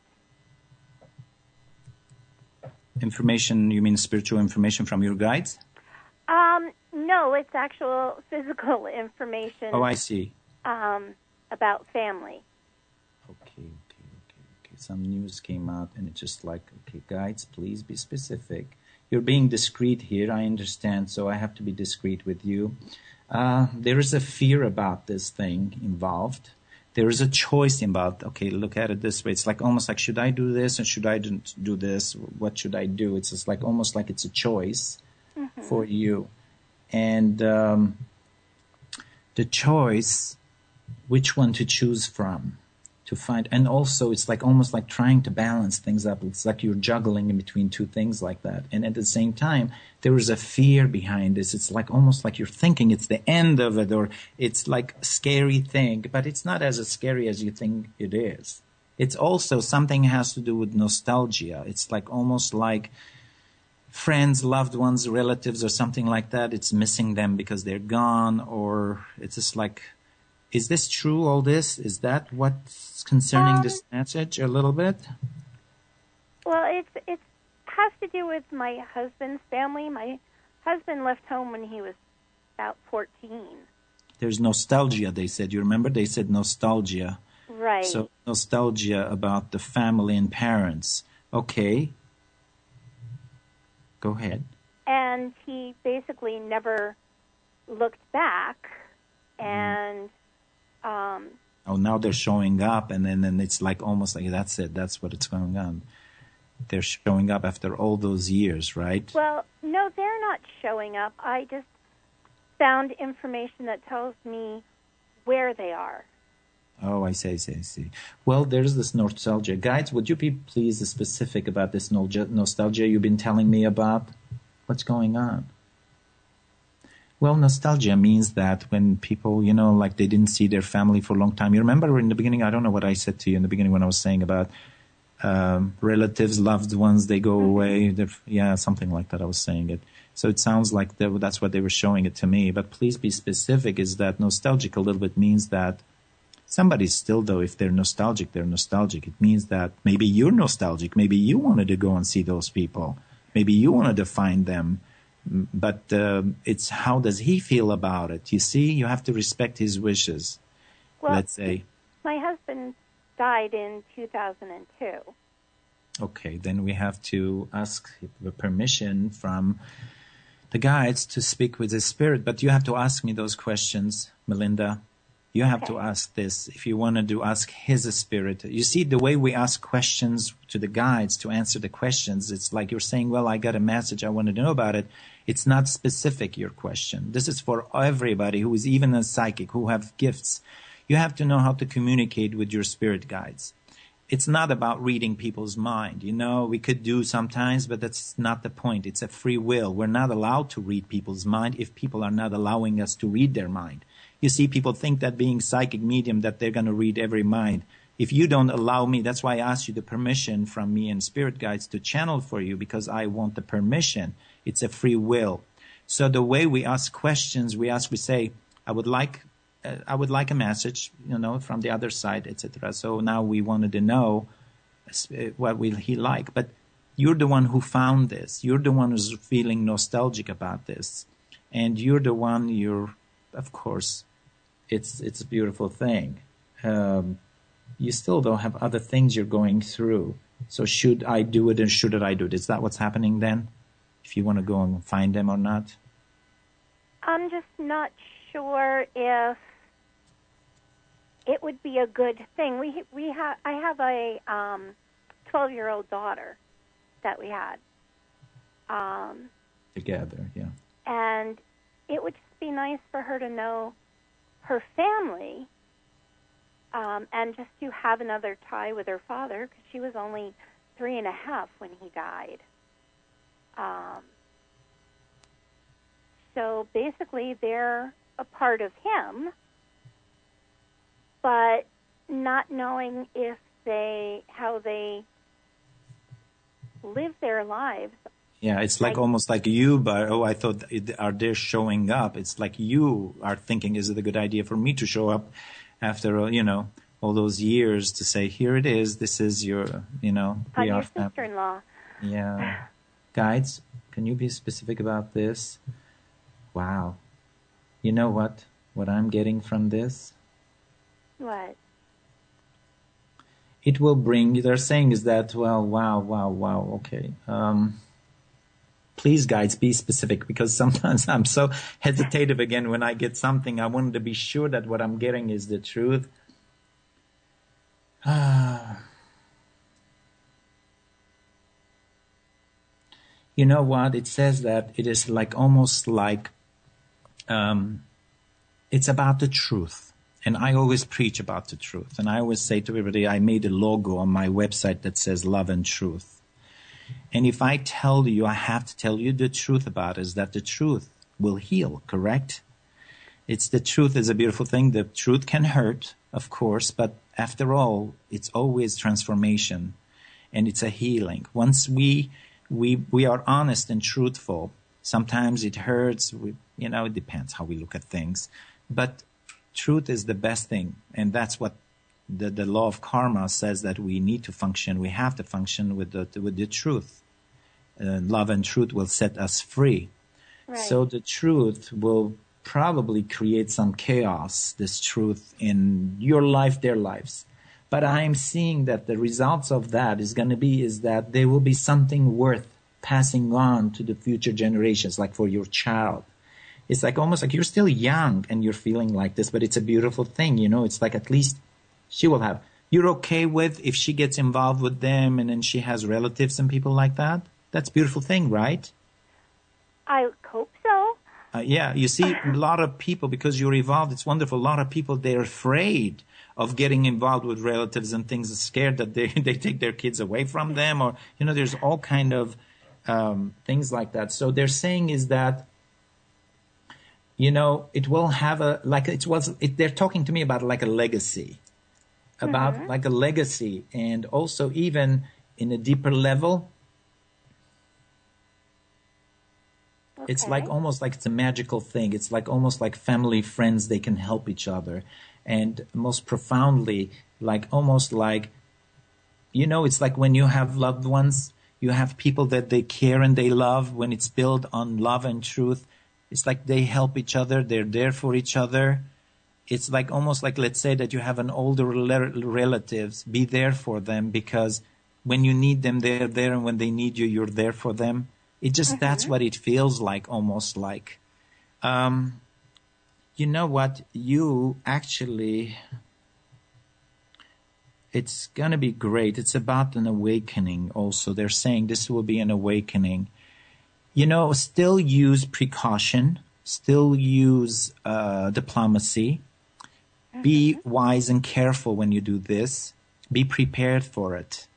S4: Information, you mean spiritual information from your guides?
S7: Um, no, it's actual physical information.
S4: Oh, I see.
S7: Um, about family.
S4: Some news came out and it's just like, okay, guides, please be specific. You're being discreet here, I understand, so I have to be discreet with you. Uh, there is a fear about this thing involved. There is a choice involved. Okay, look at it this way. It's like almost like, should I do this and should I do this? What should I do? It's just like almost like it's a choice mm-hmm. for you. And um, the choice, which one to choose from to find and also it's like almost like trying to balance things up. It's like you're juggling in between two things like that. And at the same time there is a fear behind this. It's like almost like you're thinking it's the end of it or it's like a scary thing but it's not as scary as you think it is. It's also something has to do with nostalgia. It's like almost like friends loved ones relatives or something like that. It's missing them because they're gone or it's just like is this true, all this? Is that what's concerning um, this message a little bit?
S7: Well, it's it has to do with my husband's family. My husband left home when he was about 14.
S4: There's nostalgia, they said. You remember? They said nostalgia.
S7: Right.
S4: So, nostalgia about the family and parents. Okay. Go ahead.
S7: And he basically never looked back mm-hmm. and um,
S4: oh, now they're showing up, and then and it's like almost like that's it. That's what it's going on. They're showing up after all those years, right?
S7: Well, no, they're not showing up. I just found information that tells me where they are.
S4: Oh, I see, I see, I see. Well, there's this nostalgia. Guides, would you be please specific about this nostalgia you've been telling me about? What's going on? Well, nostalgia means that when people, you know, like they didn't see their family for a long time. You remember in the beginning, I don't know what I said to you in the beginning when I was saying about um, relatives, loved ones, they go mm-hmm. away. They're, yeah, something like that. I was saying it. So it sounds like that's what they were showing it to me. But please be specific. Is that nostalgic a little bit means that somebody still, though, if they're nostalgic, they're nostalgic. It means that maybe you're nostalgic. Maybe you wanted to go and see those people. Maybe you wanted to find them but uh, it's how does he feel about it? You see, you have to respect his wishes.
S7: Well,
S4: let's say.
S7: My husband died in 2002.
S4: Okay, then we have to ask the permission from the guides to speak with his spirit. But you have to ask me those questions, Melinda. You have
S7: okay.
S4: to ask this if you wanted to ask his spirit. You see, the way we ask questions to the guides to answer the questions, it's like you're saying, well, I got a message. I wanted to know about it. It's not specific, your question. This is for everybody who is even a psychic, who have gifts. You have to know how to communicate with your spirit guides. It's not about reading people's mind. You know, we could do sometimes, but that's not the point. It's a free will. We're not allowed to read people's mind if people are not allowing us to read their mind. You see, people think that being psychic medium, that they're going to read every mind. If you don't allow me, that's why I asked you the permission from me and spirit guides to channel for you because I want the permission. It's a free will. So the way we ask questions, we ask, we say, I would like, uh, I would like a message, you know, from the other side, etc. So now we wanted to know uh, what will he like, but you're the one who found this. You're the one who's feeling nostalgic about this, and you're the one. You're, of course, it's it's a beautiful thing. Um, you still don't have other things you're going through. So should I do it and should I do it? Is that what's happening then? If you want to go and find them or not?
S7: I'm just not sure if it would be a good thing. We we have I have a um, 12 year old daughter that we had um,
S4: together, yeah.
S7: And it would just be nice for her to know her family um, and just to have another tie with her father because she was only three and a half when he died. Um, so basically, they're a part of him, but not knowing if they how they live their lives
S4: yeah, it's like, like, almost like you, but oh, I thought, are they showing up? It's like you are thinking, is it a good idea for me to show up after, you know, all those years to say, here it is, this is your, you know,
S7: we are your sister-in-law.
S4: Yeah. Guides, can you be specific about this? Wow. You know what? What I'm getting from this?
S7: What?
S4: It will bring, they're saying is that, well, wow, wow, wow, okay. Um, please guides be specific because sometimes I'm so hesitative again when I get something. I wanted to be sure that what I'm getting is the truth. You know what? It says that it is like almost like um, it's about the truth. And I always preach about the truth. And I always say to everybody, I made a logo on my website that says love and truth. And if I tell you, I have to tell you the truth about it, is that the truth will heal, correct? It's the truth is a beautiful thing. The truth can hurt, of course, but after all, it's always transformation and it's a healing. Once we, we, we are honest and truthful, sometimes it hurts. We, you know, it depends how we look at things, but truth is the best thing. And that's what the, the law of karma says that we need to function, we have to function with the, with the truth. Uh, love and truth will set us free.
S7: Right.
S4: So the truth will probably create some chaos, this truth in your life, their lives. But I'm seeing that the results of that is going to be is that there will be something worth passing on to the future generations, like for your child. It's like almost like you're still young and you're feeling like this, but it's a beautiful thing, you know, it's like at least she will have. You're okay with if she gets involved with them and then she has relatives and people like that? That's beautiful thing, right?
S7: I hope.
S4: Uh, yeah, you see, a lot of people, because you're involved, it's wonderful. A lot of people, they're afraid of getting involved with relatives and things, are scared that they, they take their kids away from them or, you know, there's all kind of um, things like that. So they're saying is that, you know, it will have a, like it was, it, they're talking to me about like a legacy about
S7: Mm-hmm.
S4: like a legacy and also even in a deeper level it's like almost like it's a magical thing. It's like almost like family friends they can help each other. And most profoundly like almost like you know it's like when you have loved ones you have people that they care and they love when it's built on love and truth it's like they help each other they're there for each other. It's like almost like let's say that you have an older rel- relatives be there for them because when you need them they're there and when they need you you're there for them it just that's what it feels like almost like um you know what? You actually it's going to be great. It's about an awakening also. They're saying this will be an awakening. You know still use precaution still use uh, diplomacy. Be wise and careful when you do this. Be prepared for it.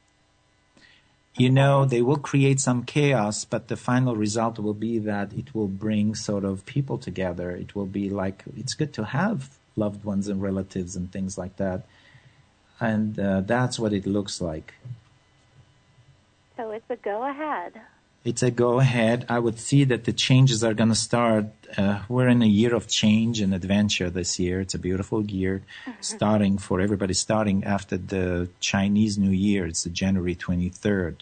S4: You know, they will create some chaos, but the final result will be that it will bring sort of people together. It will be like, it's good to have loved ones and relatives and things like that. And uh, that's what it looks like.
S7: So it's a go ahead.
S4: It's a go ahead. I would see that the changes are going to start. Uh, we're in a year of change and adventure this year. It's a beautiful year, starting for everybody, starting after the Chinese New Year. It's January 23rd.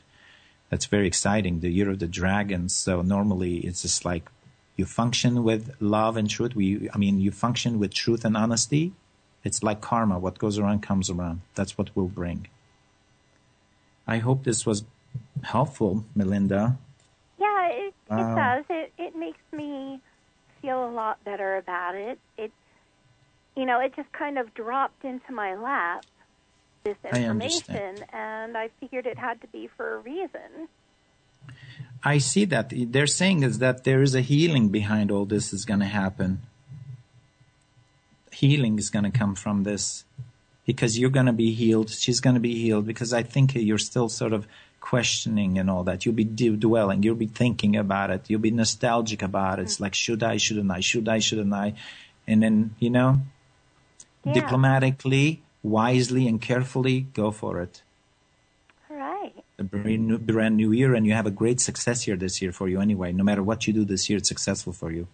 S4: That's very exciting, the year of the dragon. So normally it's just like you function with love and truth. We, I mean, you function with truth and honesty. It's like karma. What goes around comes around. That's what we'll bring. I hope this was helpful, Melinda. Wow.
S7: it does. It it makes me feel a lot better about it. It you know, it just kind of dropped into my lap this information
S4: understand.
S7: and I figured it had to be for a reason.
S4: I see that they're saying is that there is a healing behind all this is going to happen. Healing is going to come from this because you're going to be healed. She's going to be healed because I think you're still sort of questioning and all that. You'll be dwelling. You'll be thinking about it. You'll be nostalgic about it. It's mm. like, should I, shouldn't I, should I, shouldn't I? And then, you know,
S7: Yeah.
S4: diplomatically, wisely and carefully go for it.
S7: All right.
S4: a brand new, brand new year, and you have a great success year this year for you anyway. No matter what you do this year, it's successful for you.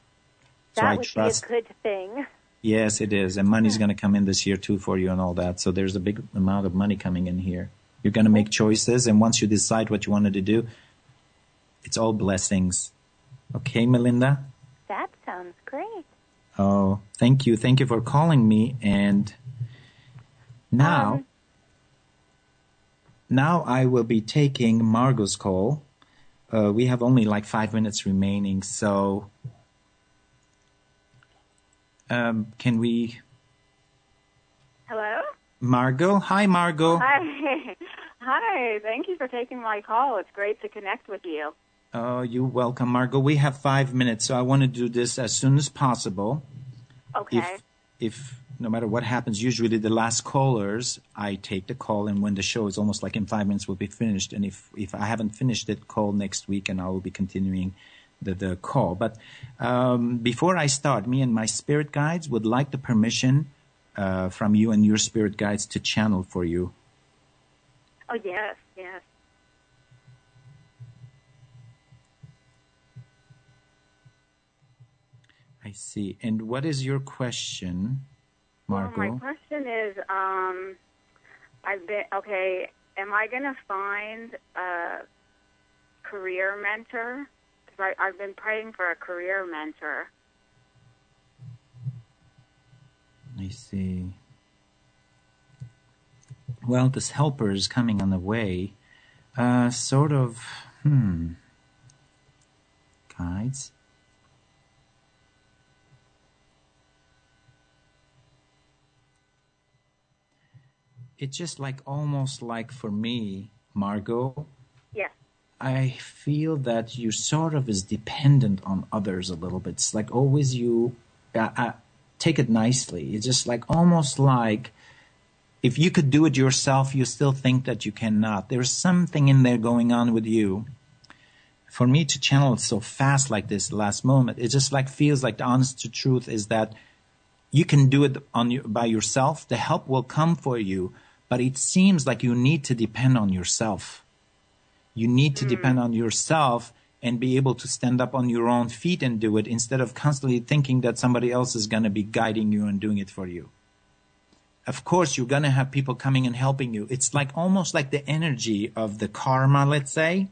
S4: So
S7: That
S4: I
S7: would
S4: trust.
S7: be a good thing.
S4: Yes, it is, and money's going to come in this year too for you and all that. So there's a big amount of money coming in here. You're going to make choices, and once you decide what you wanted to do, It's all blessings. Okay, Melinda?
S7: That sounds great.
S4: Oh, thank you. Thank you for calling me. And now,
S7: Um,
S4: now I will be taking Margot's call. Uh, we have only like five minutes remaining, so um, can we?
S8: Hello?
S4: Margot, hi, Margot.
S8: Hi. Hi. Thank you for taking my call. It's great to connect with you.
S4: Oh, you're welcome, Margot. We have five minutes, so I want to do this as soon as possible.
S8: Okay.
S4: If, if no matter what happens, usually the last callers, I take the call, and when the show is almost like in five minutes, will be finished. And if if I haven't finished it, call next week, and I will be continuing the the call. But um, before I start, me and my spirit guides would like the permission uh, from you and your spirit guides to channel for you.
S8: Oh, yes, yes.
S4: I see. And what is your question, Margot?
S8: Well, my question is, um, I've been, okay, am I going to find a career mentor? Because I've been praying for a career mentor.
S4: I see. Well, this helper is coming on the way. Uh, sort of, hmm. Guides. It's just like almost like for me, Margot,
S8: Yes.
S4: I feel that you sort of is dependent on others a little bit. It's like always you uh, uh, take it nicely. It's just like almost like if you could do it yourself, you still think that you cannot. There's something in there going on with you. For me to channel it so fast like this last moment, it just like feels like the honest to truth is that you can do it on your, by yourself. The help will come for you, but it seems like you need to depend on yourself. You need to depend mm. on yourself and be able to stand up on your own feet and do it instead of constantly thinking that somebody else is going to be guiding you and doing it for you. Of course, you're going to have people coming and helping you. It's like almost like the energy of the karma, let's say.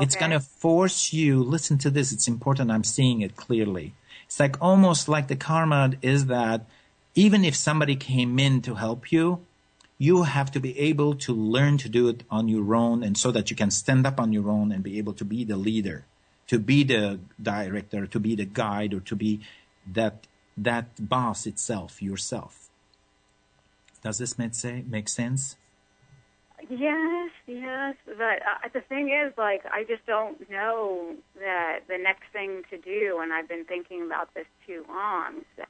S4: It's going to force you, listen to this, it's important, I'm seeing it clearly. It's like almost like the karma is that even if somebody came in to help you, you have to be able to learn to do it on your own and so that you can stand up on your own and be able to be the leader, to be the director, to be the guide or to be that that boss itself, yourself. Does this make, say, make sense?
S8: Yes, yes. But uh, the thing is, like, I just don't know that the next thing to do, and I've been thinking about this too long. So,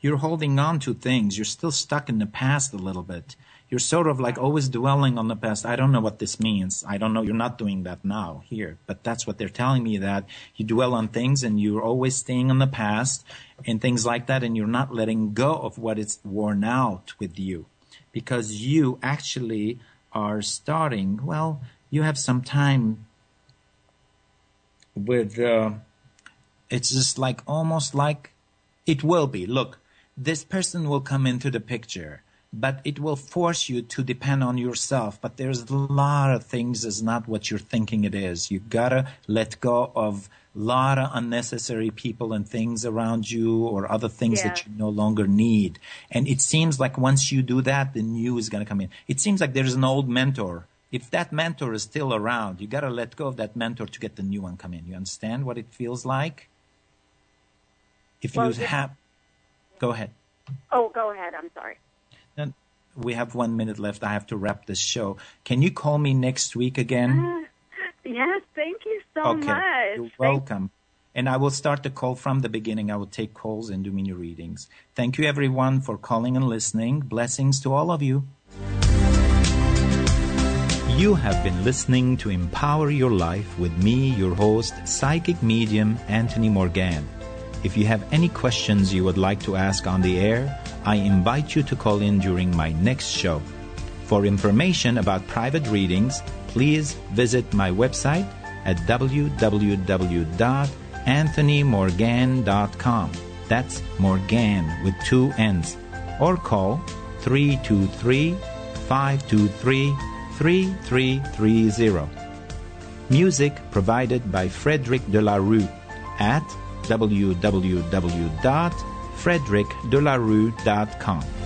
S4: You're holding on to things. You're still stuck in the past a little bit. You're sort of like always dwelling on the past. I don't know what this means. I don't know. You're not doing that now here, but that's what they're telling me that you dwell on things and you're always staying on the past and things like that. And you're not letting go of what is worn out with you because you actually are starting. Well, you have some time with, uh, it's just like almost like it will be. Look, this person will come into the picture, but it will force you to depend on yourself. But there's a lot of things is not what you're thinking it is. You gotta let go of a lot of unnecessary people and things around you or other things that you no longer need. And it seems like once you do that, the new is gonna come in. It seems like there's an old mentor. If that mentor is still around, you gotta let go of that mentor to get the new one come in. You understand what it feels like? If
S8: Well,
S4: you
S8: yeah.
S4: have, go ahead.
S8: oh, go ahead. I'm sorry.
S4: We have one minute left. I have to wrap this show. Can you call me next week again?
S8: Yes, thank you so
S4: okay.
S8: much.
S4: You're welcome. And I will start the call from the beginning. I will take calls and do mini readings. Thank you everyone for calling and listening. Blessings to all of you. You have been listening to Empower Your Life with me, your host, psychic medium Anthony Morgann. If you have any questions you would like to ask on the air, I invite you to call in during my next show. For information about private readings, please visit my website at www.anthonymorgann.com. That's Morgann with two N's. Or call 323 523 3330. Music provided by Frederick Delarue at www.frederickdelarue.com.